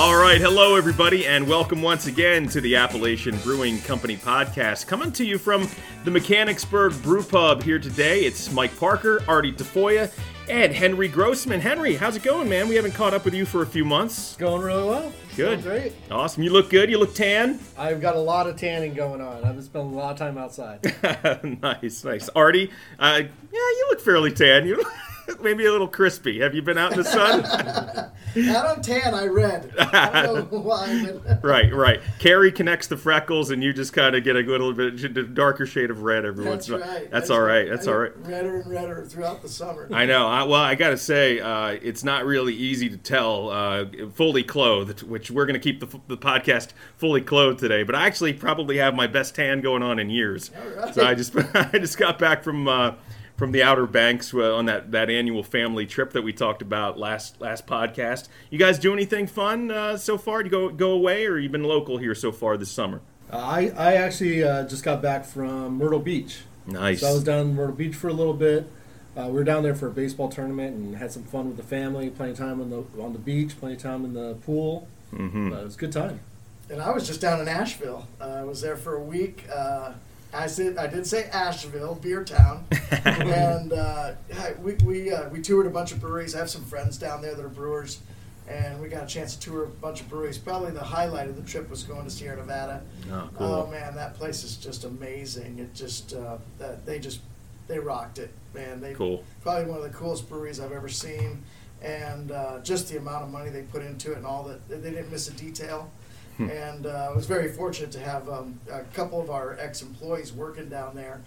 All right, hello everybody, and welcome once again to the Appalachian Brewing Company podcast. Coming to you from the Mechanicsburg Brew Pub here today. It's Mike Parker, Artie Tafoya, and Henry Grossman. Henry, how's it going, man? We haven't caught up with you for a few months. Going really well. Good. Going great. Awesome. You look good. You look tan. I've got a lot of tanning going on. I've been spending a lot of time outside. nice, nice. Artie, uh, yeah, you look fairly tan. You maybe a little crispy. Have you been out in the sun? I don't tan, I red. I don't know why. But right, right. Carrie connects the freckles, and you just kind of get a little bit darker shade of red every once in a while. right. That's all right. That's all right. Redder and redder throughout the summer. I know. I, well, I got to say, uh, it's not really easy to tell uh, fully clothed, which we're going to keep the, the podcast fully clothed today. But I actually probably have my best tan going on in years. Right. So I just I just got back from uh, from the Outer Banks uh, on that, that annual family trip that we talked about last last podcast. You guys do anything fun uh, so far? Do you go go away, or you've been local here so far this summer? Uh, I, I actually uh, just got back from Myrtle Beach. Nice. So I was down in Myrtle Beach for a little bit. Uh, we were down there for a baseball tournament and had some fun with the family, plenty of time on the on the beach, plenty of time in the pool. Mhm. Uh, it was a good time. And I was just down in Asheville. Uh, I was there for a week. I said I did say Asheville, beer town, and uh, we we uh, we toured a bunch of breweries. I have some friends down there that are brewers, and we got a chance to tour a bunch of breweries. Probably the highlight of the trip was going to Sierra Nevada. Oh, cool. Oh man, that place is just amazing. It just uh, that they just they rocked it, man. They Cool. probably one of the coolest breweries I've ever seen, and uh, just the amount of money they put into it and all that they didn't miss a detail. Hmm. and uh, I was very fortunate to have um, a couple of our ex-employees working down there,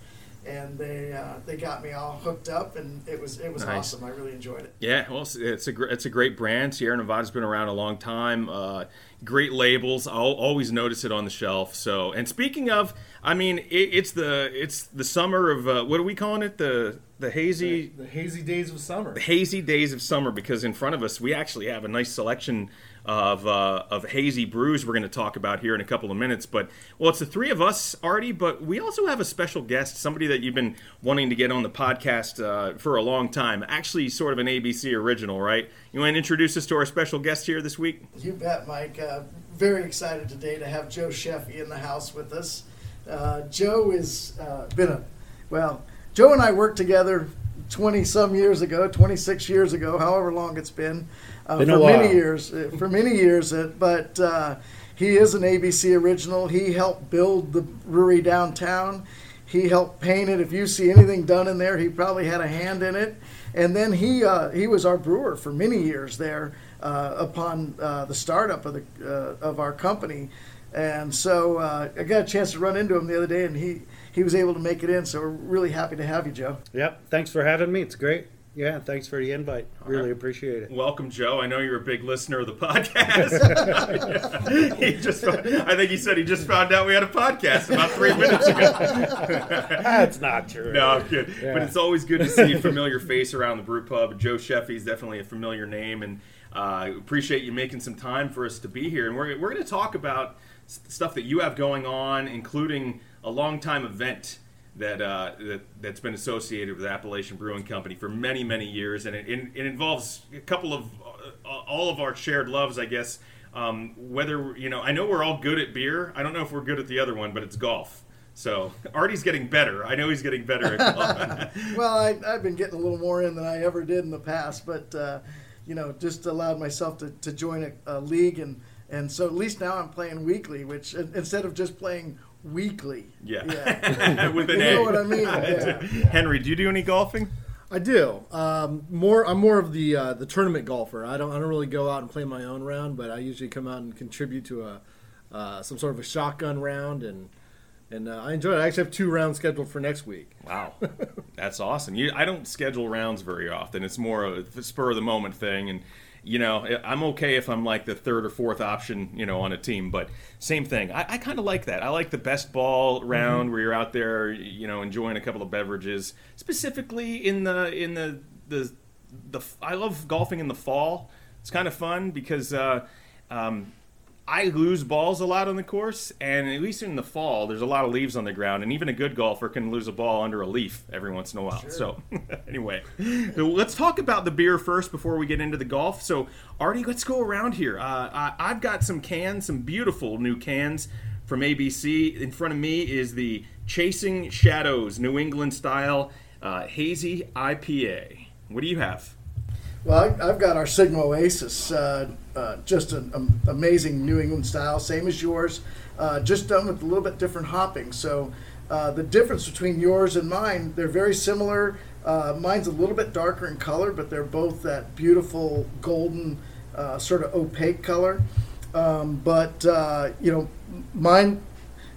and they uh, they got me all hooked up, and it was it was Nice. awesome. I really enjoyed it. Yeah, well, it's- it's a gr- it's a great brand. Sierra Nevada's been around a long time. Uh, great labels. I'll always notice it on the shelf. So, and speaking of, I mean, it, it's the it's the summer of uh, what are we calling it? The the hazy The hazy days of summer. The hazy days of summer because in front of us we actually have a nice selection of uh, of hazy brews we're going to talk about here in a couple of minutes. But well, it's the three of us, Artie, but we also have a special guest, somebody that you've been wanting to get on the podcast uh, for a long time. Actually, sort of an ABC original, right? You want to introduce us to our special guest here this week? You bet, Mike. Uh, very excited today to have Joe Sheffy in the house with us. Uh, Joe has uh, been a well. Joe and I worked together twenty some years ago, twenty six years ago, however long it's been. Uh, Been for many years, uh, for many years. Uh, but uh, he is an ABC original. He helped build the brewery downtown. He helped paint it. If you see anything done in there, he probably had a hand in it. And then he uh, he was our brewer for many years there uh, upon uh, the startup of the uh, of our company. And so uh, I got a chance to run into him the other day, and he he was able to make it in. So we're really happy to have you, Joe. Yep. Thanks for having me. It's great. Yeah. Thanks for the invite. Really right. appreciate it. Welcome, Joe. I know you're a big listener of the podcast. he just, I think he said he just found out we had a podcast about three minutes ago. That's not true. No, I'm kidding. Yeah. But it's always good to see a familiar face around the brew pub. Joe Sheffy is definitely a familiar name, and uh, appreciate you making some time for us to be here. And we're, we're going to talk about stuff that you have going on, including a long time event that, uh, that that's been associated with Appalachian Brewing Company for many many years, and it, it, it involves a couple of uh, all of our shared loves, I guess. Um, whether you know, I know we're all good at beer. I don't know if we're good at the other one, but it's golf. So Artie's getting better. I know he's getting better at golf. Well, I, I've been getting a little more in than I ever did in the past, but uh, you know, just allowed myself to, to join a, a league, and and so at least now I'm playing weekly, which instead of just playing weekly. Yeah. Yeah. With an You A. know what I mean? Yeah. Henry, do you do any golfing? I do. Um, more. I'm more of the uh, the tournament golfer. I don't. I don't really go out and play my own round, but I usually come out and contribute to a uh, some sort of a shotgun round, and and uh, I enjoy it. I actually have two rounds scheduled for next week. Wow, that's awesome. You, I don't schedule rounds very often. It's more of a spur of the moment thing, and you know, I'm okay if I'm like the third or fourth option, you know, on a team. But same thing. I, I kind of like that. I like the best ball round where you're out there, you know, enjoying a couple of beverages. Specifically in the in the the the. I love golfing in the fall. It's kind of fun because. Uh, um, I lose balls a lot on the course, and at least in the fall, there's a lot of leaves on the ground, and even a good golfer can lose a ball under a leaf every once in a while. So, anyway, so let's talk about the beer first before we get into the golf. So, Artie, let's go around here. Uh, I, I've got some cans, some beautiful new cans from ABC. In front of me is the Chasing Shadows New England style uh, hazy IPA. What do you have? Well, I- I've got our Sigma Oasis, uh, uh, just an um, amazing New England style, same as yours, uh, just done with a little bit different hopping. So uh, the difference between yours and mine, they're very similar. Uh, mine's a little bit darker in color, but they're both that beautiful golden, uh, sort of opaque color. Um, but uh, you know, mine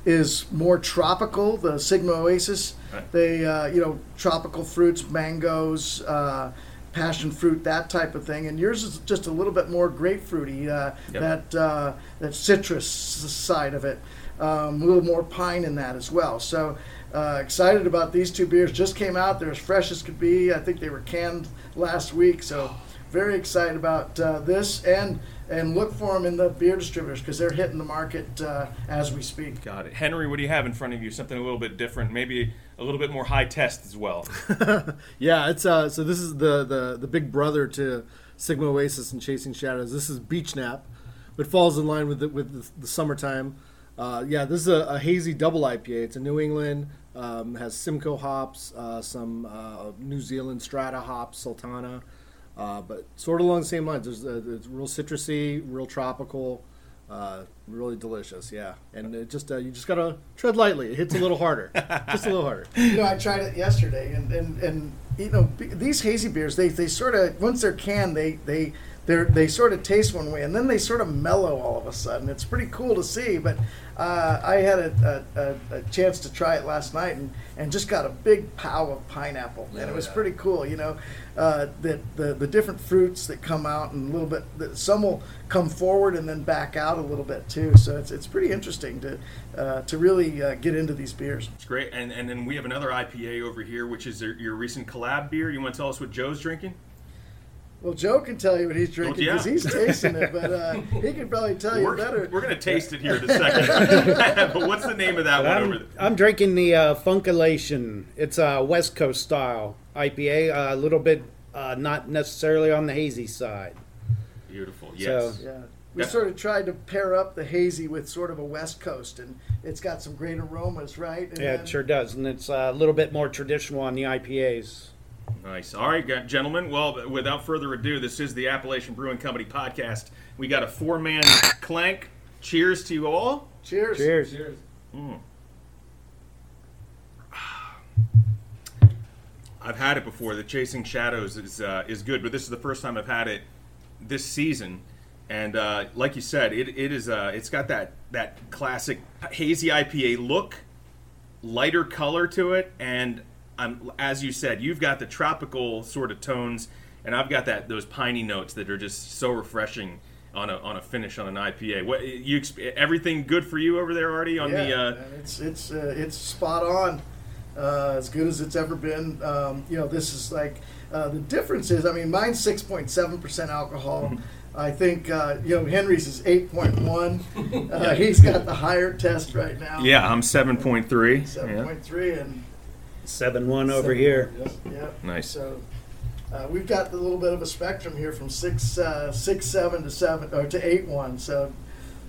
is more tropical. The Sigma Oasis, Right. they uh, you know tropical fruits, mangoes, uh, passion fruit, that type of thing. And yours is just a little bit more grapefruity, uh, Yep. that uh, that citrus side of it. Um, a little more pine in that as well. So uh, excited about these two beers. Just came out. They're as fresh as could be. I think they were canned last week. So very excited about uh, this and and look for them in the beer distributors because they're hitting the market uh, as we speak. Got it. Henry, what do you have in front of you? Something a little bit different, maybe a little bit more high test as well. Yeah, it's uh. So this is the the the big brother to Sigma Oasis and Chasing Shadows. This is Beach Nap, but falls in line with the, with the, the summertime. Uh, yeah, this is a, a hazy double IPA. It's a New England. Um, has Simcoe hops, uh, some uh, New Zealand Strata hops, Sultana, uh, but sort of along the same lines. There's uh, it's real citrusy, real tropical, uh, really delicious. Yeah, and it just uh, you just gotta tread lightly. It hits a little harder, just a little harder. You know, I tried it yesterday, and and, and you know these hazy beers, they, they sort of once they're canned, they they they they sort of taste one way, and then they sort of mellow all of a sudden. It's pretty cool to see. But uh, I had a, a, a, chance to try it last night, and, and just got a big pow of pineapple, and it was yeah. pretty cool. You know, uh, that the the different fruits that come out, and a little bit that some will come forward and then back out a little bit too. So it's it's pretty interesting to uh, to really uh, get into these beers. It's great. And and then we have another IPA over here, which is your, your recent collab beer. You want to tell us what Joe's drinking? Well, Joe can tell you what he's drinking yeah. because he's tasting it, but uh, he can probably tell you We're, better. we're going to taste it here in a second. but what's the name of that one over I'm, there? I'm drinking the uh, Funkalation. It's a West Coast style IPA, a little bit uh, not necessarily on the hazy side. Beautiful. Yes. So- yeah, we Yeah. sort of tried to pair up the hazy with sort of a West Coast, and it's got some great aromas, right? And Yeah, then- it sure does, and it's uh, a little bit more traditional on the IPAs. Nice. All right, gentlemen. Well, without further ado, this is the Appalachian Brewing Company podcast. We got a four man clank. Cheers to you all. Cheers. Cheers. Cheers. I've had it before. The Chasing Shadows is uh, is good, but this is the first time I've had it this season. And uh, like you said, it, it is uh, it's got that that classic hazy IPA look, lighter color to it, and um, as you said, you've got the tropical sort of tones, and I've got that those piney notes that are just so refreshing on a on a finish on an IPA. What you everything good for you over there, Artie? On yeah, the uh, it's it's uh, it's spot on, uh, as good as it's ever been. Um, you know, this is like uh, the difference is. I mean, mine's six point seven percent alcohol. I think uh, you know Henry's is eight point one. Uh, He's got the higher test right now. yeah, I'm seven point three. seven point three and Seven one over seven- here. Yep. Nice. So uh, we've got a little bit of a spectrum here from six uh, six seven to seven or to eight one. So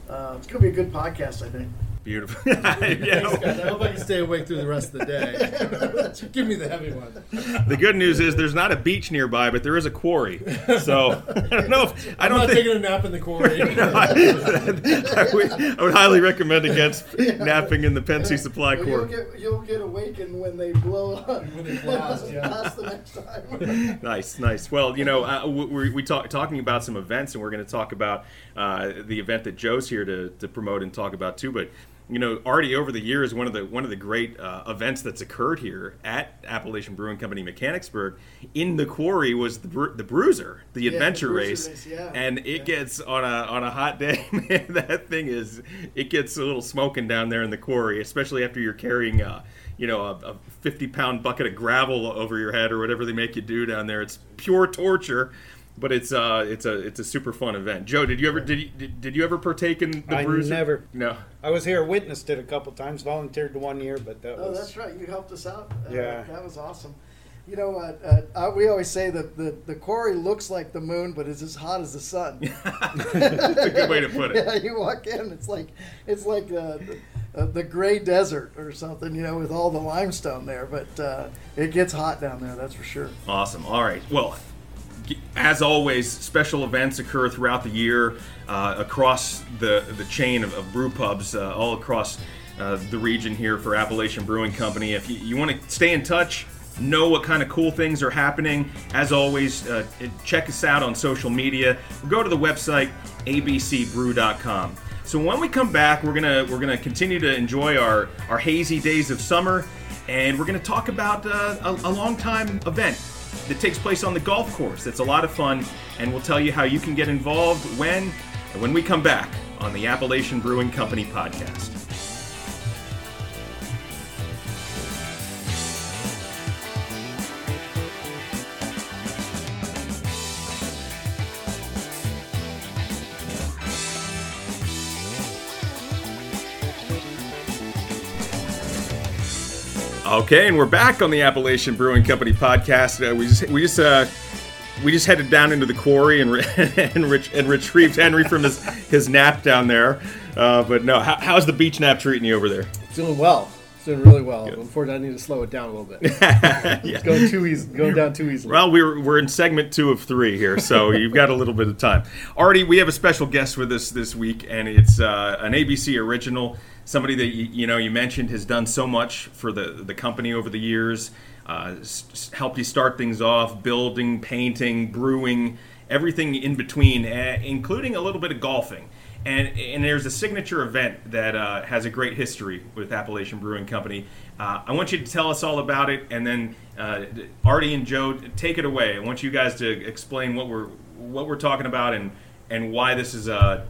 uh, it's gonna be a good podcast, I think. Beautiful. Thanks, guys. I hope I can stay awake through the rest of the day. Give me the heavy one. The good news is there's not a beach nearby, but there is a quarry. So I don't know. If, I I'm don't not think. taking a nap in the quarry. I, would, I would highly recommend against napping in the Pennsy Supply Well, you'll Quarry. get you'll get awakened when they blow up. When they blast, yeah. The next time. Nice, nice. Well, you know, uh, we, we talk talking about some events, and we're going to talk about uh, the event that Joe's here to, to promote and talk about too. But you know, Artie, over the years, one of the one of the great uh, events that's occurred here at Appalachian Brewing Company Mechanicsburg in the quarry was the Bru- the Bruiser, the Yeah, the adventure Bruiser race, race, yeah. and it Yeah. gets on a on a hot day. Man, that thing is it gets a little smoking down there in the quarry, especially after you're carrying. Uh, you know, a, a 50 pound bucket of gravel over your head or whatever they make you do down there. It's pure torture. But it's uh it's a it's a super fun event. Joe, did you ever did you, did, did you ever partake in the I bruiser? never. No. I was here, witnessed it a couple times, volunteered to one year, but that Oh, was. Oh, that's right. You helped us out. Uh, Yeah. that was awesome. You know, uh, uh, uh, we always say that the, the quarry looks like the moon, but it's as hot as the sun. That's a good way to put it. yeah, you walk in, it's like it's like uh, the, uh, the gray desert or something, you know, with all the limestone there. But uh, it gets hot down there, that's for sure. Awesome. All right. Well, g- as always, special events occur throughout the year uh, across the the chain of, of brew pubs uh, all across uh, the region here for Appalachian Brewing Company. If you, you want to stay in touch, know what kind of cool things are happening, as always, uh, check us out on social media. Go to the website abcbrew.com. So when we come back, we're gonna we're gonna continue to enjoy our our hazy days of summer, and we're gonna talk about uh, a, a long time event that takes place on the golf course. It's a lot of fun, and we'll tell you how you can get involved when when we come back on the Appalachian Brewing Company podcast. Okay, and we're back on the Appalachian Brewing Company podcast. Uh, we just we just uh, we just headed down into the quarry and re- and, ret- and retrieved Henry from his his nap down there. Uh, but no, how, how's the beach nap treating you over there? Doing well. Doing really well. Unfortunately, I need to slow it down a little bit. Yeah. It's going too easy, going down too easily. Well, we're, we're in segment two of three here, so you've got a little bit of time. Artie, we have a special guest with us this week, and it's uh, an ABC original. Somebody that you, you know you mentioned has done so much for the the company over the years. Uh, s- helped you start things off, building, painting, brewing, everything in between, uh, including a little bit of golfing. And, and there's a signature event that uh, has a great history with Appalachian Brewing Company. Uh, I want you to tell us all about it, and then uh, Artie and Joe, take it away. I want you guys to explain what we're what we're talking about and and why this is a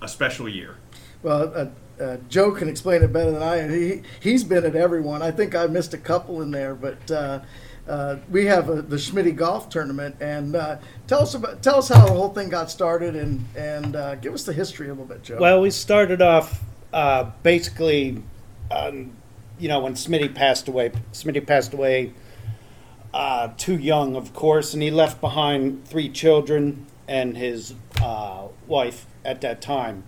a special year. Well, uh, uh, Joe can explain it better than I. He he's been at everyone. I think I missed a couple in there, but uh, we have a, the Smitty Golf Tournament, and uh, tell us about tell us how the whole thing got started, and and uh, give us the history a little bit, Joe. Well, we started off uh, basically, um, you know, when Smitty passed away. Smitty passed away uh, too young, of course, and he left behind three children and his uh, wife at that time.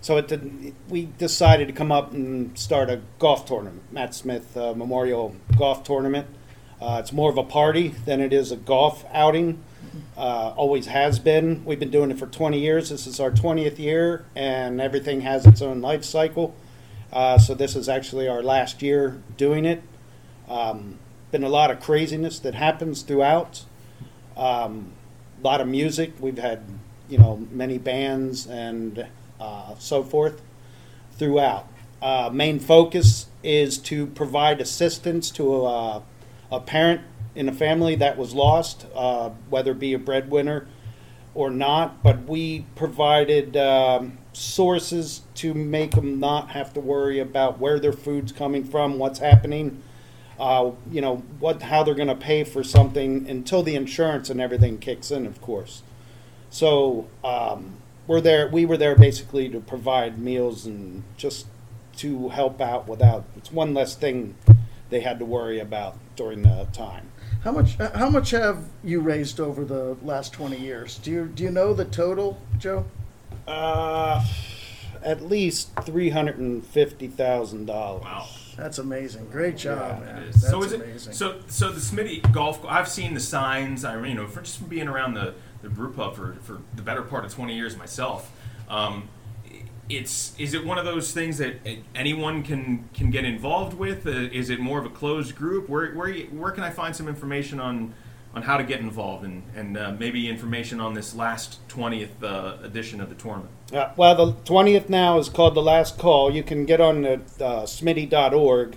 So did, we decided to come up and start a golf tournament, Matt Smith Memorial Golf Tournament. Uh, it's more of a party than it is a golf outing. Uh, always has been. We've been doing it for 20 years. This is our 20th year, and everything has its own life cycle. Uh, so this is actually our last year doing it. Um, been a lot of craziness that happens throughout. Um, a lot of music. We've had, you know, many bands and uh, so forth throughout. Uh, main focus is to provide assistance to a, parent in a family that was lost, uh, whether it be a breadwinner or not. But we provided um, sources to make them not have to worry about where their food's coming from, what's happening, uh, you know, what how they're going to pay for something until the insurance and everything kicks in, of course. So um, we're there. We were there basically to provide meals and just to help out without. It's one less thing they had to worry about during the time. how much how much have you raised over the last 20 years? Do you do you know the total, Joe? Uh, at least three hundred and fifty thousand dollars. Wow. That's amazing. Great job, It man. is. That's so is amazing. it so so the Smitty golf I've seen the signs I you know for just from being around the the brew pub for, for the better part of 20 years myself um, it's is it one of those things that anyone can can get involved with uh, is it more of a closed group where where you- where can I find some information on on how to get involved and and uh, maybe information on this last 20th uh, edition of the tournament Uh, well, the 20th now is called The Last Call. You can get on the uh, smitty.org,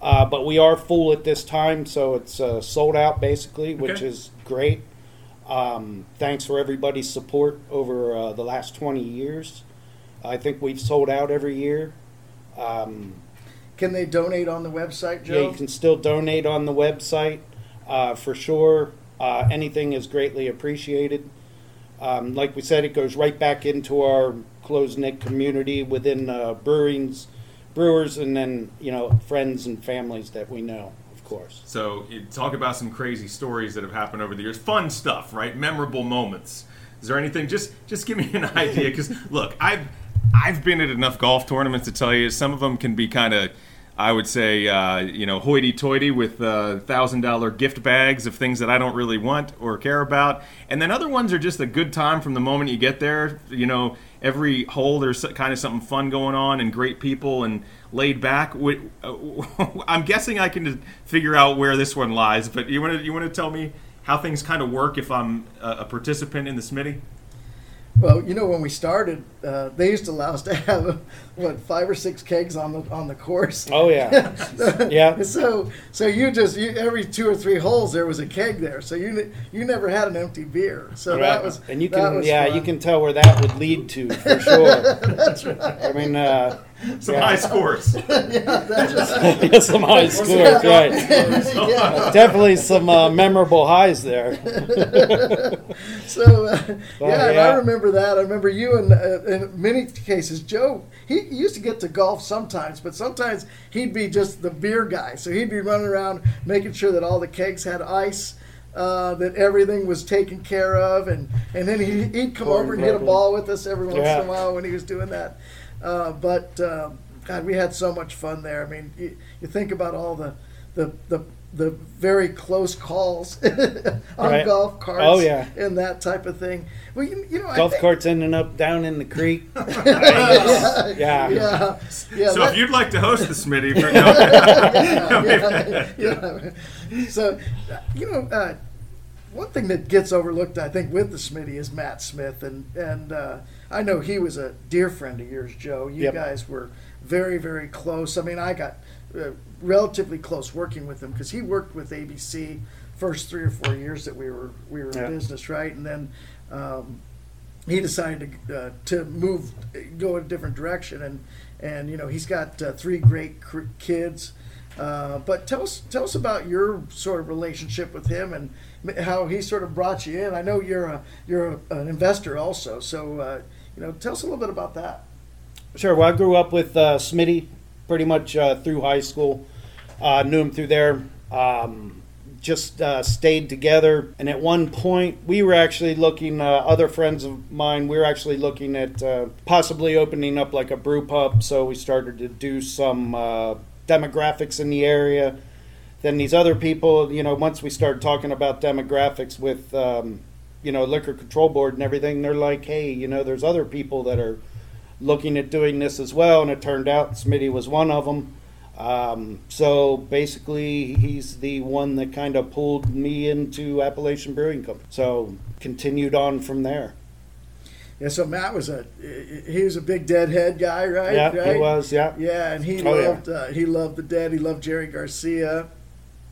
uh, but we are full at this time, so it's uh, sold out basically, which Okay. is great. Um, thanks for everybody's support over uh, the last 20 years. I think we've sold out every year. Um, Can they donate on the website, Joe? yeah, you can still donate on the website uh, for sure. Uh, anything is greatly appreciated. Um, like we said, it goes right back into our close knit community within uh, brewings, brewers, and then you know friends and families that we know, of course. So you talk about some crazy stories that have happened over the years, fun stuff, right? Memorable moments. Is there anything? Just just give me an idea, because look, I've I've been at enough golf tournaments to tell you some of them can be kind of. I would say, uh, you know, hoity-toity with uh, thousand-dollar gift bags of things that I don't really want or care about, and then other ones are just a good time from the moment you get there. You know, every hole there's kind of something fun going on and great people and laid back. Uh, I'm guessing I can figure out where this one lies, but you want to you want to tell me how things kind of work if I'm a participant in the Smitty? Well, you know, when we started, uh, they used to allow us to have what five or six kegs on the on the course. Oh yeah, yeah. So, so you just you, every two or three holes there was a keg there. So you you never had an empty beer. So that was and you can yeah fun. you can tell where that would lead to for sure. That's right. I mean, uh, Some high scores. Yeah, some high scores, right? Definitely some uh, memorable highs there. So uh, yeah, and I remember that. I remember you and uh, in many cases, Joe. He used to get to golf sometimes, but sometimes he'd be just the beer guy. So he'd be running around making sure that all the kegs had ice. Uh, that everything was taken care of, and, and then he, he'd come Pouring over and hit a ball with us every once Yeah. in a while when he was doing that. Uh, but um, God, we had so much fun there. I mean, you, you think about all the the the, the very close calls on Right. golf carts Oh, yeah. and that type of thing. Well, you, you know, I Golf think- carts ending up down in the creek. yeah, Yeah. yeah, yeah. so that- if you'd like to host the Smitty, for, no, yeah, yeah. So, you know, uh, one thing that gets overlooked, I think, with the Smitty is Matt Smith, and and uh, I know he was a dear friend of yours, Joe. You Yep. guys were very, very close. I mean, I got uh, relatively close working with him because he worked with ABC first three or four years that we were we were Yeah. in business, right? And then. Um, he decided to uh, to move, go in a different direction, and and you know he's got uh, three great cr- kids. Uh, but tell us tell us about your sort of relationship with him and how he sort of brought you in. I know you're a you're a, an investor also, so uh, you know tell us a little bit about that. Sure. Well, I grew up with uh, Smitty pretty much uh, through high school. Uh, knew him through there. Um, just stayed together. And at one point, we were actually looking, other friends of mine, we were actually looking at possibly opening up like a brew pub. So we started to do some demographics in the area. Then these other people, you know, once we started talking about demographics with, um, you know, liquor control board and everything, they're like, hey, you know, there's other people that are looking at doing this as well, and it turned out Smitty was one of them. Um, so basically, he's the one that kind of pulled me into Appalachian Brewing Company. So continued on from there. Yeah, so Matt was a he was a big Deadhead guy, right? Yeah, right? he was. Yeah, Yeah, and he Oh, yeah. loved uh, he loved the Dead. He loved Jerry Garcia.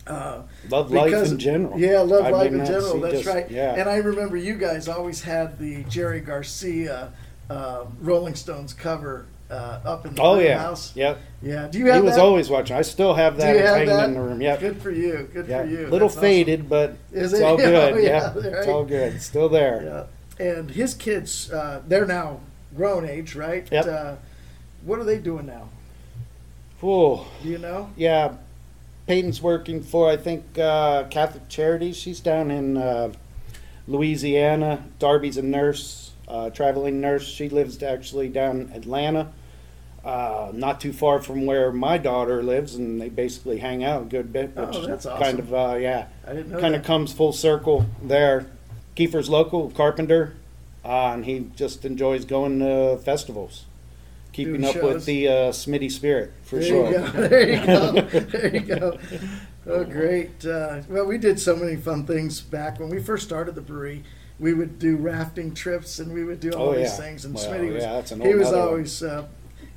Uh, love life in general. Yeah, love I life in general. he That's just- right. Yeah, And I remember you guys always had the Jerry Garcia uh, Rolling Stones cover uh, up in the oh yeah, house. yep. Yeah. Do you He have was that? always watching. I still have that hanging that? in the room. Yep. Good for you. Good Yeah, for you. A little That's awesome. faded, but Is it's it? all good. Oh, yeah, yeah, it's all good. It's still there. Yeah. And his kids, uh, they're now grown age, right? Yep. Uh, what are they doing now? Whew. Do you know? Yeah, Peyton's working for I think uh, Catholic Charities. She's down in uh, Louisiana. Darby's a nurse, uh, traveling nurse. She lives actually down in Atlanta, uh, not too far from where my daughter lives, and they basically hang out a good bit. Oh, Which that's Kind of uh, yeah, I didn't know kind that. of comes full circle there. Kiefer's local carpenter, uh, and he just enjoys going to festivals. Keeping Doing up shows. with the uh, Smitty spirit for there sure. You go. There you go. there you go. Oh, great. Uh, well, we did so many fun things back when we first started the brewery. We would do rafting trips and we would do all Oh, these yeah. things. And Well, Smitty was, yeah, he was always uh,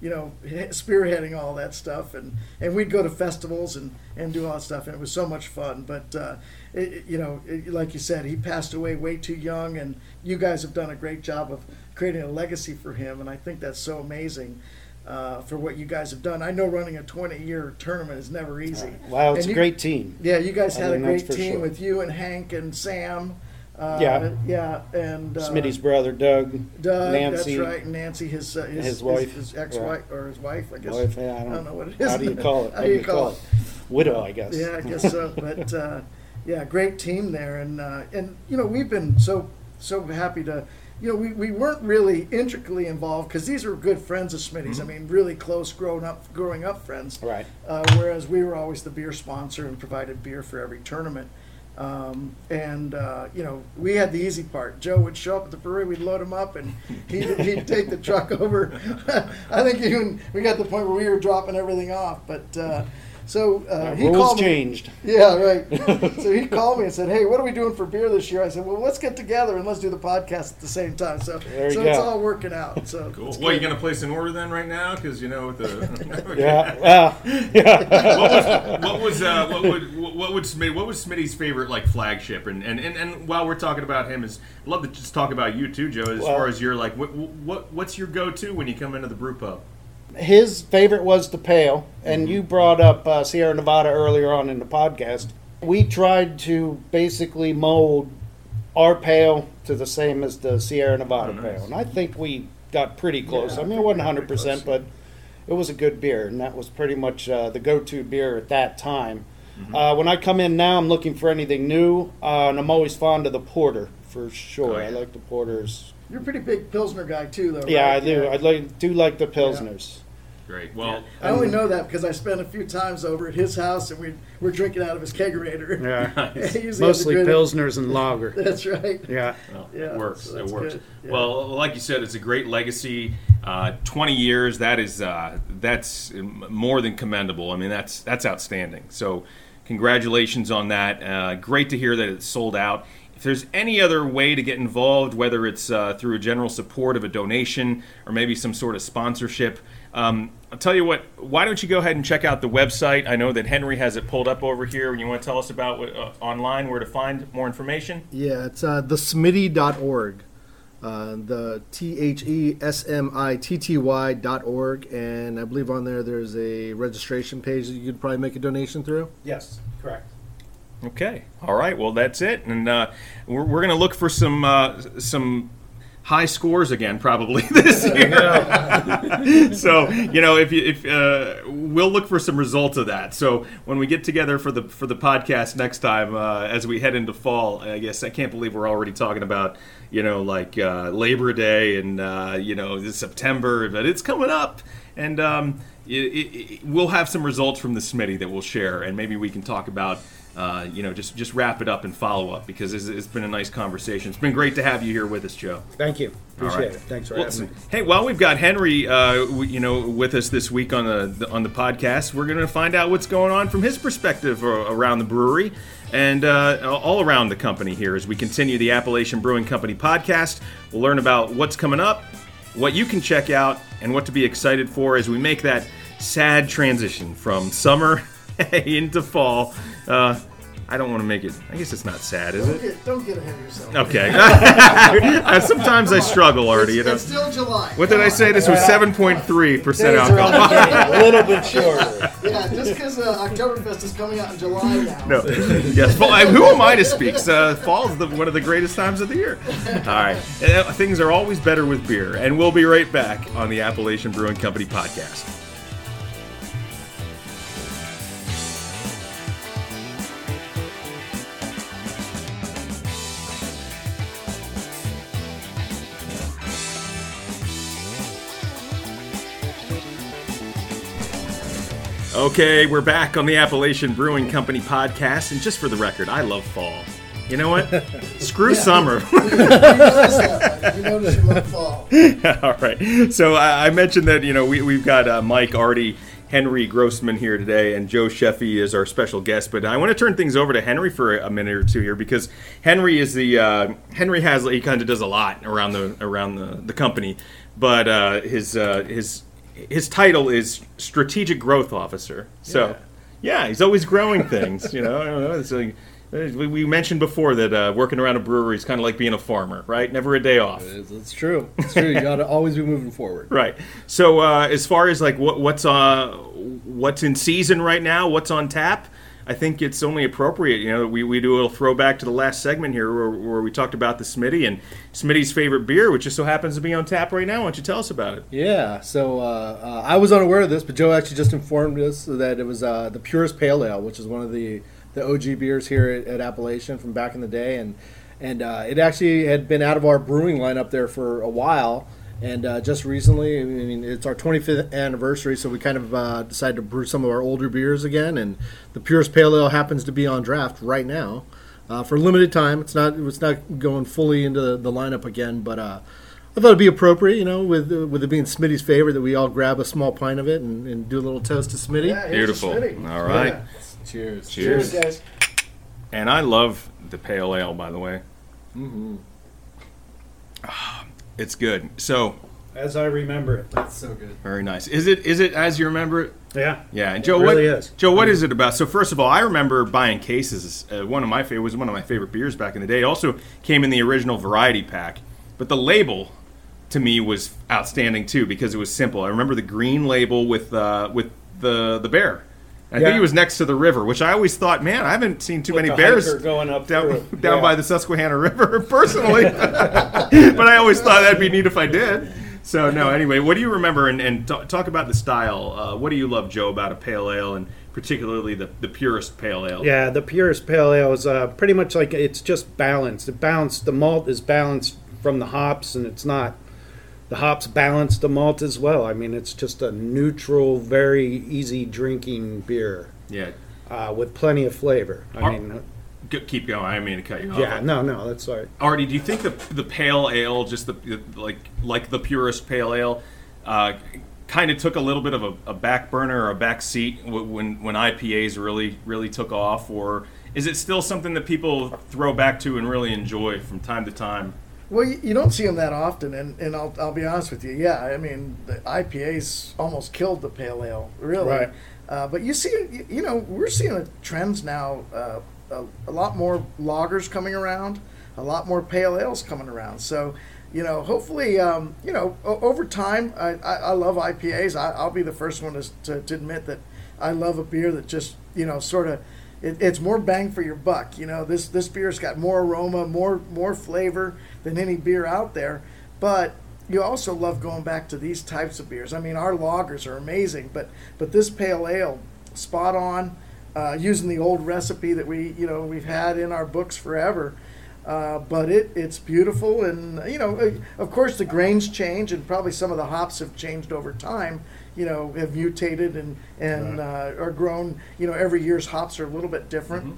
you know spearheading all that stuff. And, and we'd go to festivals and, and do all that stuff. And it was so much fun. But uh, it, you know, it, like you said, he passed away way too young. And you guys have done a great job of creating a legacy for him. And I think that's so amazing uh, for what you guys have done. I know running a 20-year tournament is never easy. Wow, it's And a great team. Yeah, you guys had a mean, that's great team sure. with you and Hank and Sam. Uh, Yeah. yeah, and uh, Smitty's brother, Doug, Doug, Nancy, that's right, and Nancy, his uh, his, his wife. his, ex-wife or his wife, I guess. wife, yeah, I don't, know what it is. How do you call it? How do you call it? Widow, I guess. Yeah, I guess so. But uh, yeah, great team there, and uh, and you know we've been so so happy to. You know, we, we weren't really intricately involved because these are good friends of Smitty's. I mean, really close growing up, growing up friends. Right. Uh, whereas we were always the beer sponsor and provided beer for every tournament. Um, and uh, you know, we had the easy part. Joe would show up at the brewery, we'd load him up, and he'd, he'd take the truck over. I think even we got to the point where we were dropping everything off. But uh, so uh, he rules called me. changed. Yeah, right. so he called me and said, "Hey, what are we doing for beer this year?" I said, "Well, let's get together and let's do the podcast at the same time." So, There you so it's go. all working out. So Cool. it's Well, you good. going to place an order then right now? Because, you know, with the. Yeah. Well, yeah. what was what was uh, what would what would Smitty, what was Smitty's favorite like flagship and, and, and, and while we're talking about him is I'd love to just talk about you too Joe as Well- far as your like what, what what's your go to when you come into the brew pub His favorite was the pale, and Mm-hmm. you brought up uh, Sierra Nevada earlier on in the podcast. We tried to basically mold our pale to the same as the Sierra Nevada Oh, nice. pale, and I think we got pretty close. Yeah, I I mean, it wasn't 100, percent but it was a good beer, and that was pretty much uh, the go-to beer at that time. Mm-hmm. Uh, when I come in now, I'm looking for anything new, uh, and I'm always fond of the porter for sure. Oh, yeah. I like the porters. You're a pretty big Pilsner guy too, though. Yeah, I right? do. I like, do like the pilsners. Great well I only know that because I spent a few times over at his house and we we're drinking out of his kegerator. Yeah. He usually has a Mostly good- pilsners and lager. That's right. Yeah. Well, Yeah, it works. so it works. Yeah. Well, like you said, it's a great legacy. Uh, Twenty years. That is uh, that's m- more than commendable. I mean, that's that's outstanding. So, congratulations on that. Uh, great to hear that it's sold out. If there's any other way to get involved, whether it's uh, through a general support of a donation or maybe some sort of sponsorship, um, I'll tell you what. Why don't you go ahead and check out the website? I know that Henry has it pulled up over here. You want to tell us about what, uh, online where to find more information? Yeah, it's uh, thesmitty.org. Uh, the T H E S M I T T Y dot org. And I believe on there there's a registration page that you could probably make a donation through. Yes, correct. Okay. All right. Well, that's it, and uh, we're, we're going to look for some uh, some high scores again, probably this year. so you know, if you if uh, we'll look for some results of that. So when we get together for the for the podcast next time, uh, as we head into fall, I guess I can't believe we're already talking about you know like uh, Labor Day and uh, you know September, but it's coming up, and um, it, it, it- we'll have some results from the Smitty that we'll share, and maybe we can talk about uh, you know, just just wrap it up and follow up because it's, it's been a nice conversation. It's been great to have you here with us, Joe. Thank you. Appreciate right. it. Thanks for Well, having me. Hey, while we've got Henry, uh, you know, with us this week on the, the on the podcast, we're going to find out what's going on from his perspective around the brewery and uh, all around the company here as we continue the Appalachian Brewing Company podcast. We'll learn about what's coming up, what you can check out, and what to be excited for as we make that sad transition from summer into fall. Uh, I don't want to make it. I guess it's not sad, is Don't it? get, don't get ahead of yourself. Okay. Sometimes I struggle, Artie. You It's, know. it's still July. What did I say? This was 7.3% Days are alcohol. the game, a little bit shorter. Yeah, just because uh, Oktoberfest is coming out in July now. No. Yes. Fall, I- who am I to speak? Uh, fall is the, one of the greatest times of the year. All right. Uh, Things are always better with beer. And we'll be right back on the Appalachian Brewing Company podcast. Okay, we're back on the Appalachian Brewing Company podcast. And just for the record, I love fall. You know what? Screw summer. You notice that. You notice you love fall. All right. So I, I mentioned that you know we we've got uh, Mike Artie, Henry Grossman here today, and Joe Sheffy is our special guest. But I want to turn things over to Henry for a minute or two here because Henry is the uh, Henry has he kind of does a lot around the around the, the company, but uh, his uh, his his title is strategic growth officer. So. Yeah, he's always growing things, you know. I don't know. It's like, We, mentioned before that uh, working around a brewery is kind of like being a farmer, right? Never a day off. It's, it's true. It's true. You got to always be moving forward. Right. So uh, as far as like what, what's uh what's in season right now, what's on tap, I think it's only appropriate. You know, we, we do a little throwback to the last segment here where, where we talked about the Smitty and Smitty's favorite beer, which just so happens to be on tap right now. Why don't you tell us about it? Yeah. So uh, uh, I was unaware of this, but Joe actually just informed us that it was uh, the Purist Pale Ale, which is one of the the OG beers here at, at Appalachian from back in the day, and and uh, it actually had been out of our brewing lineup there for a while. And uh, just recently, I mean, it's our 25th anniversary, so we kind of uh, decided to brew some of our older beers again. And the Purist Pale Ale happens to be on draft right now uh, for a limited time. It's not it's not going fully into the, the lineup again, but uh, I thought it'd be appropriate, you know, with with it being Smitty's favorite, that we all grab a small pint of it and, and do a little toast to Smitty. Yeah, here's a Beautiful. Smitty. All right. Yeah. Cheers. Cheers. Cheers, guys. And I love the pale ale, by the way. Mm-hmm. It's good. So As I remember it. That's so good. very nice. Is it is it as you remember it? Yeah. Yeah, and Joe, really what, is. Joe, what is it about? So first of all, I remember buying cases. Uh, one of my favorite was one of my favorite beers back in the day. It also came in the original variety pack, but the label to me was outstanding too because it was simple. I remember the green label with uh, with the the bear. I think he was next to the river, which I always thought, man, I haven't seen too With many bears going up down, down Yeah. by the Susquehanna River personally, but I always thought that'd be neat if I did. So no, anyway, what do you remember and, and t- talk about the style? Uh, what do you love, Joe, about a pale ale and particularly the, the purist pale ale? Yeah, the purist pale ale is uh, pretty much like it's just balanced. It balanced. The malt is balanced from the hops, and it's not. The hops balance the malt as well. I mean, it's just a neutral, very easy drinking beer yeah. uh, with plenty of flavor. I Are- mean, G- keep going. I mean to cut you off. yeah, no, no, that's all right. Artie, do you think the the pale ale, just the, the like like the purist pale ale, uh, kind of took a little bit of a, a back burner or a back seat when when IPAs really really took off, or is it still something that people throw back to and really enjoy from time to time? Well, you, don't see them that often, and, and I'll, I'll be honest with you. Yeah, I mean, the IPAs almost killed the pale ale, really. Right. Uh, but you see, you, know, we're seeing trends now. Uh, a, a lot more lagers coming around, a lot more pale ales coming around. So, you know, hopefully, um, you know, o- over time, I, I, I love IPAs. I, I'll be the first one to, to, to admit that I love a beer that just, you know, sort of it, it's more bang for your buck. You know, this this beer's got more aroma, more more flavor than any beer out there. But you also love going back to these types of beers. I mean, our lagers are amazing, but but this pale ale, spot on, uh, using the old recipe that we you know we've had in our books forever. Uh, but it it's beautiful, and you know, uh, of course, the grains change, and probably some of the hops have changed over time. You know, have mutated and and uh, are grown. You know, every year's hops are a little bit different,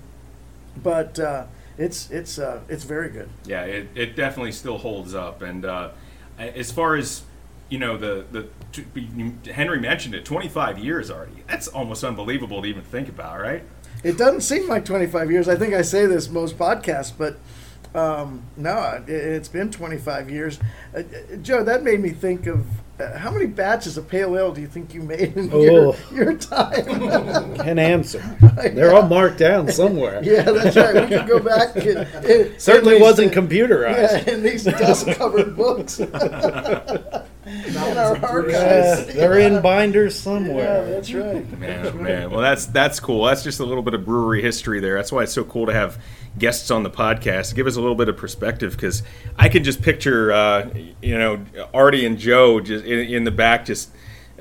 but uh, it's it's uh, it's very good. Yeah, it, it definitely still holds up. And uh, as far as you know, the the Henry mentioned it, 25 years already. That's almost unbelievable to even think about, right? It doesn't seem like 25 years. I think I say this most podcasts, but um, no, it, it's been 25 years. Uh, uh, Joe, that made me think of how many batches of pale ale do you think you made in your, Oh. your time? Can't answer. They're all marked down somewhere. yeah, that's right. We can go back. And, and, Certainly and wasn't uh, computerized. Yeah, in these dust-covered books in our Yeah, they're in binders Yeah, somewhere. that's right. Man, oh, man. Well, that's that's cool. That's just a little bit of brewery history there. That's why it's so cool to have guests on the podcast. Give us a little bit of perspective because I can just picture, uh, you know, Artie and Joe just in, in the back just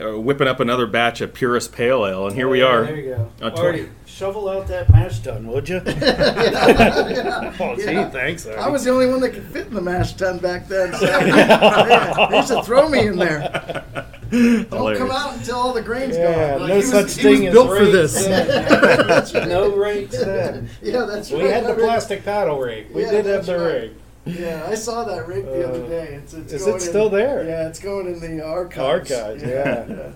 uh, whipping up another batch of purist pale ale, and here we are. There you go. Artie, shovel out that mash tun, would you? oh, gee, Yeah. thanks, I was the only one that could fit in the mash tun back then. So yeah, they used to throw me in there. Don't come out until all the grain's Yeah, gone. no Like, such he was thing as built for rakes this. then. no rakes then. Yeah, that's We right. had the plastic paddle rig. We Yeah, did have that's the right. rig. Yeah, I saw that rig the other Uh, day. It's, it's is going it still in, there? Yeah, it's going in the archives. Archives, yeah.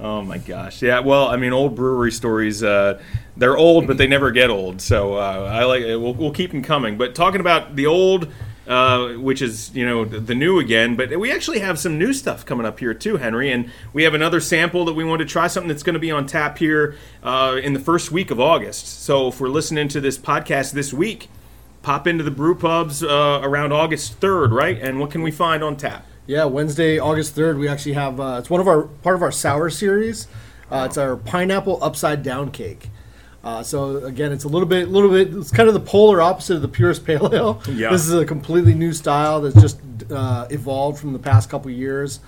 Oh my gosh, yeah. Well, I mean, old brewery stories. Uh, they're old, but they never get old. So uh, I like. We'll, we'll keep them coming. But talking about the old uh, which is you know the, the new again. But we actually have some new stuff coming up here too, Henry, and we have another sample that we want to try something that's going to be on tap here uh, in the first week of August. So if we're listening to this podcast this week, pop into the brew pubs uh, around August third, right? And what can we find on tap? Yeah, Wednesday, August third, we actually have uh, it's one of our part of our sour series. Uh, it's our pineapple upside down cake. Uh, so again, it's a little bit, little bit. It's kind of the polar opposite of the purist pale ale. Yeah. This is a completely new style that's just uh, evolved from the past couple years,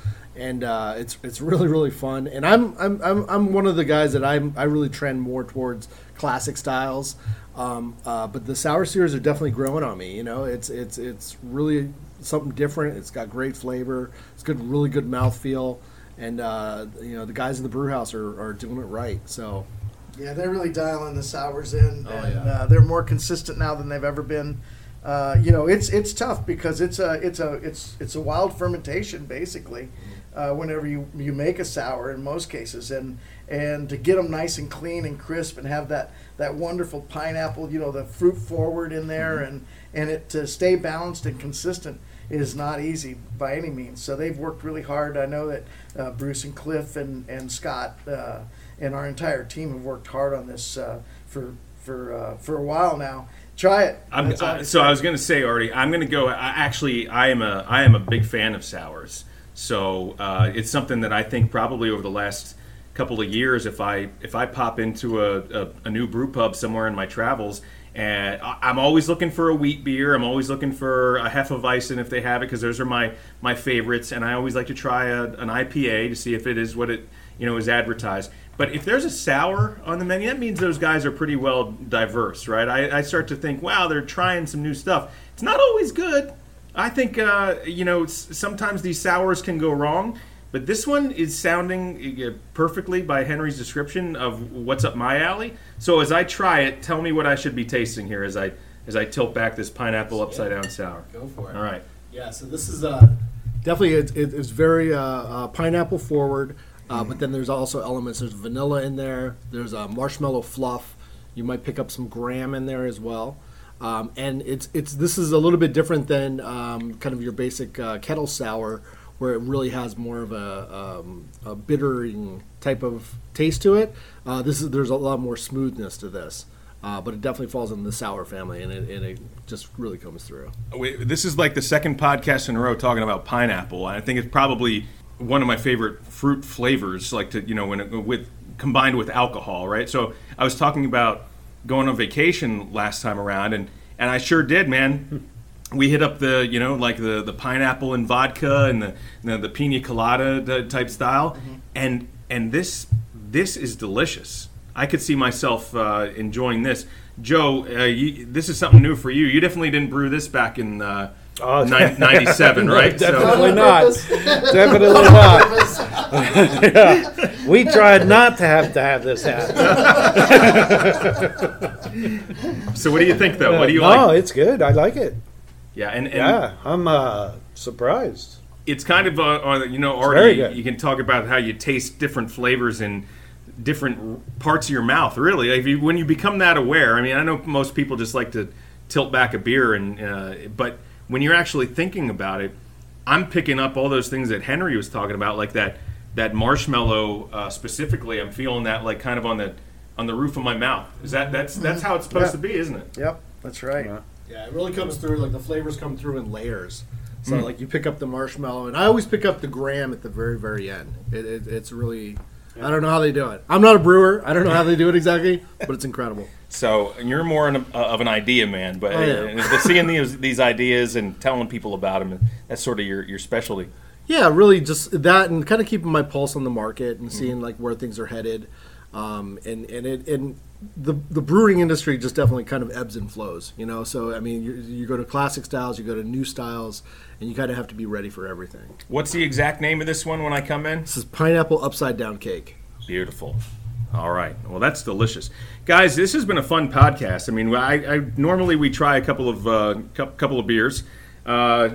and uh, it's it's really really fun. And I'm I'm I'm, I'm one of the guys that I'm I really trend more towards classic styles. Um, uh, but the sour series are definitely growing on me. You know, it's it's it's really something different. It's got great flavor. It's good, really good mouthfeel, and uh, you know the guys in the brew house are, are doing it right. So Yeah, they're really dialing the sours in, Oh, and yeah. uh, they're more consistent now than they've ever been. Uh, you know, it's it's tough because it's a it's a it's it's a wild fermentation basically. Uh, whenever you you make a sour, in most cases, and and to get them nice and clean and crisp, and have that that wonderful pineapple, you know, the fruit forward in there, and and it to stay balanced and consistent is not easy by any means. So they've worked really hard. I know that uh, Bruce and Cliff and and Scott uh, and our entire team have worked hard on this uh, for for uh, for a while now. Try it. I'm, That's all I so. I was going to say, Artie, I'm going to go. I, actually, I am a I am a big fan of sours. So uh, it's something that I think probably over the last couple of years, if I if I pop into a, a, a new brew pub somewhere in my travels, and I'm always looking for a wheat beer. I'm always looking for a Hefeweizen if they have it, because those are my my favorites. And I always like to try a, an IPA to see if it is what it you know is advertised. But if there's a sour on the menu, that means those guys are pretty well diverse, right? I, I start to think, wow, they're trying some new stuff. It's not always good. I think, uh, you know, sometimes these sours can go wrong, but this one is sounding uh, perfectly by Henry's description of what's up my alley. So as I try it, tell me what I should be tasting here as I as I tilt back this pineapple upside down sour. go for it. All right. Yeah, so this is uh, definitely it, it, it's very uh, uh, pineapple forward, uh, but then there's also elements. There's vanilla in there. There's a marshmallow fluff. You might pick up some graham in there as well. Um, and it's it's this is a little bit different than um, kind of your basic uh, kettle sour, where it really has more of a, um, a bittering type of taste to it. Uh, this is there's a lot more smoothness to this. Uh, but it definitely falls in the sour family, and it, and it just really comes through. We, this is like the second podcast in a row talking about pineapple. I think it's probably one of my favorite fruit flavors. Like to you know when it, with combined with alcohol, right? So I was talking about going on vacation last time around, and and I sure did, man. We hit up the you know like the the pineapple and vodka and the the, the pina colada type style, and and this this is delicious. I could see myself uh, enjoying this. Joe, uh, you, this is something new for you. You definitely didn't brew this back in uh, Oh, nine- 97, right? So- Definitely not. Definitely not. Yeah. We tried not to have to have this happen. So, what do you think, though? What do you no, like? Oh, it's good. I like it. Yeah, and, and Yeah, I'm uh, surprised. it's kind of uh, you know already you can talk about how you taste different flavors in different parts of your mouth. Really, if you, when you become that aware, I mean, I know most people just like to tilt back a beer, and uh, but when you're actually thinking about it, I'm picking up all those things that Henry was talking about, like that that marshmallow uh, specifically. I'm feeling that like kind of on the on the roof of my mouth. Is that that's that's how it's supposed Yeah. to be, isn't it? Yep, that's right. Yeah, it really comes through. Like the flavors come through in layers. So Mm. like you pick up the marshmallow, and I always pick up the graham at the very very end. It, it, it's really, I don't know how they do it. I'm not a brewer. I don't know how they do it exactly, but it's incredible. So and you're more an, uh, of an idea man, but Oh, uh, seeing these these ideas and telling people about them, that's sort of your your specialty. Yeah, really just that, and kind of keeping my pulse on the market Mm-hmm. and seeing like where things are headed. Um, and and it and the the brewing industry just definitely kind of ebbs and flows, you know. So I mean, you, you go to classic styles, you go to new styles, and you kind of have to be ready for everything. What's the exact name of this one when I come in? This is pineapple upside down cake. Beautiful. All right. Well, that's delicious, guys. This has been a fun podcast. I mean, I, I normally we try a couple of uh, cou- couple of beers. Uh,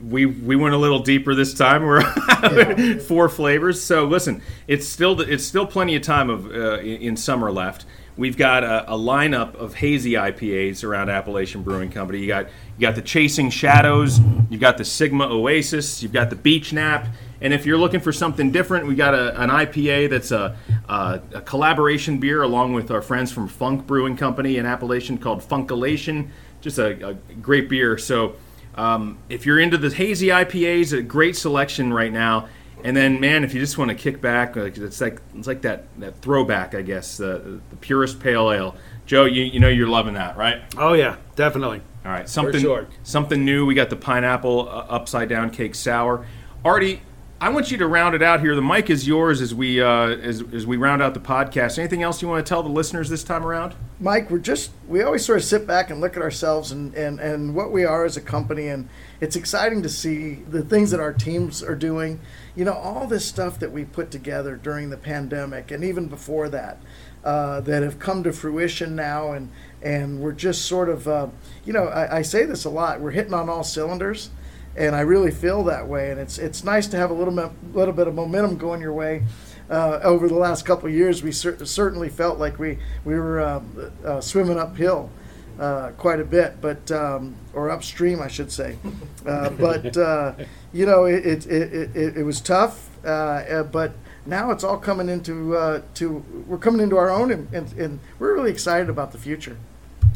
we we went a little deeper this time. We're four flavors. So listen, it's still it's still plenty of time of uh, in in summer left. we've got a, a lineup of hazy IPAs around Appalachian Brewing Company. You got you got the Chasing Shadows, You've got the Sigma Oasis, you've got the Beach Nap, and if you're looking for something different, we got a, an IPA that's a, a, a collaboration beer along with our friends from Funk Brewing Company in Appalachian called Funkalation. Just a, a great beer. So um, if you're into the hazy IPAs, a great selection right now. And then, man, if you just want to kick back, like, it's like it's like that, that throwback, I guess, the, the purist pale ale. Joe, you, you know you're loving that, right? Oh yeah, definitely. All right, something sure. something new. We got the pineapple uh, upside down cake sour. Artie, I want you to round it out here. The mic is yours as we uh, as, as we round out the podcast. Anything else you want to tell the listeners this time around? Mike, we're just we always sort of sit back and look at ourselves and, and, and what we are as a company and it's exciting to see the things that our teams are doing. You know, all this stuff that we put together during the pandemic and even before that, uh, that have come to fruition now and and we're just sort of uh, you know, I, I say this a lot, we're hitting on all cylinders and I really feel that way. And it's it's nice to have a little bit, little bit of momentum going your way. Uh, over the last couple of years, we cer- certainly felt like we we were uh, uh, swimming uphill uh, quite a bit, but um, or upstream, I should say. Uh, but uh, you know, it it, it, it, it was tough, but now it's all coming into to we're coming into our own, and, and, and we're really excited about the future.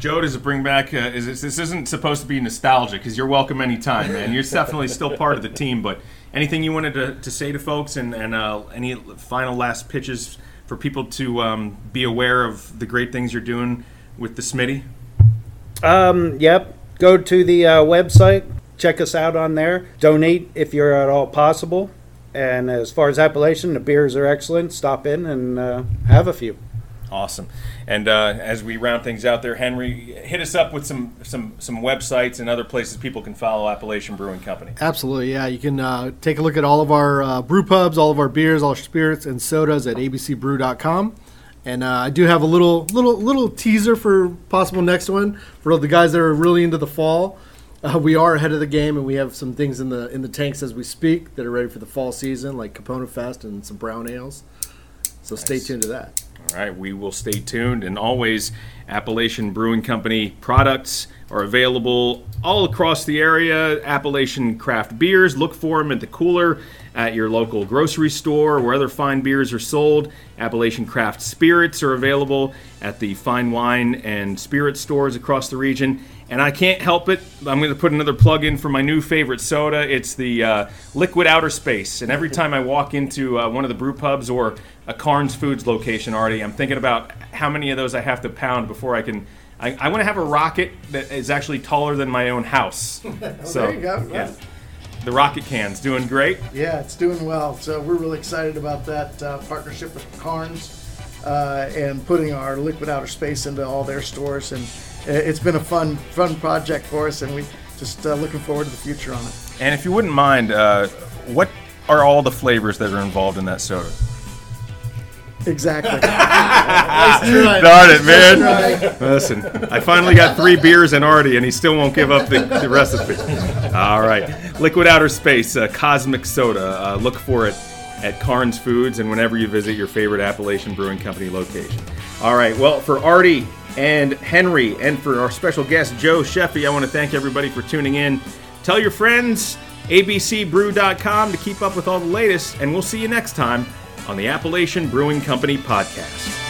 Joe, does it bring back? Uh, is this, this isn't supposed to be nostalgia because you're welcome anytime, man. You're definitely still part of the team. But anything you wanted to, to say to folks, and, and uh, any final last pitches for people to um, be aware of the great things you're doing with the Smitty? Um, yep. Go to the uh, website. Check us out on there. Donate if you're at all possible. And as far as Appalachian, the beers are excellent. Stop in and uh, have a few. Awesome. And uh, as we round things out there, Henry, hit us up with some some some websites and other places people can follow Appalachian Brewing Company. Absolutely, yeah. You can uh, take a look at all of our uh, brew pubs, all of our beers, all our spirits and sodas at abcbrew.com. And uh, I do have a little little little teaser for possible next one for the guys that are really into the fall. Uh, we are ahead of the game, and we have some things in the in the tanks as we speak that are ready for the fall season, like Kipona Fest and some brown ales. So nice. stay tuned to that. All right, we will stay tuned. And always, Appalachian Brewing Company products are available all across the area. Appalachian craft beers, look for them at the cooler at your local grocery store where other fine beers are sold. Appalachian craft spirits are available at the fine wine and spirit stores across the region. And I can't help it. I'm going to put another plug in for my new favorite soda. It's the uh, Liquid Outer Space. And every time I walk into uh, one of the brew pubs or a Karns Foods location already, I'm thinking about how many of those I have to pound before I can. I, I want to have a rocket that is actually taller than my own house. well, so, there you go. Yeah. The rocket can's doing great. Yeah, it's doing well. So we're really excited about that uh, partnership with Karns uh, and putting our liquid outer space into all their stores and it's been a fun fun project for us, and we just uh, looking forward to the future on it. And if you wouldn't mind, uh, what are all the flavors that are involved in that soda? Exactly. Darn it, man. Listen, I finally got three beers in Artie, and he still won't give up the, the recipe. All right. Liquid Outer Space, uh, Cosmic Soda. Uh, look for it at Karns Foods and whenever you visit your favorite Appalachian Brewing Company location. All right. Well, for Artie, and Henry. And for our special guest, Joe Sheffy, I want to thank everybody for tuning in. Tell your friends, abcbrew.com to keep up with all the latest, and we'll see you next time on the Appalachian Brewing Company podcast.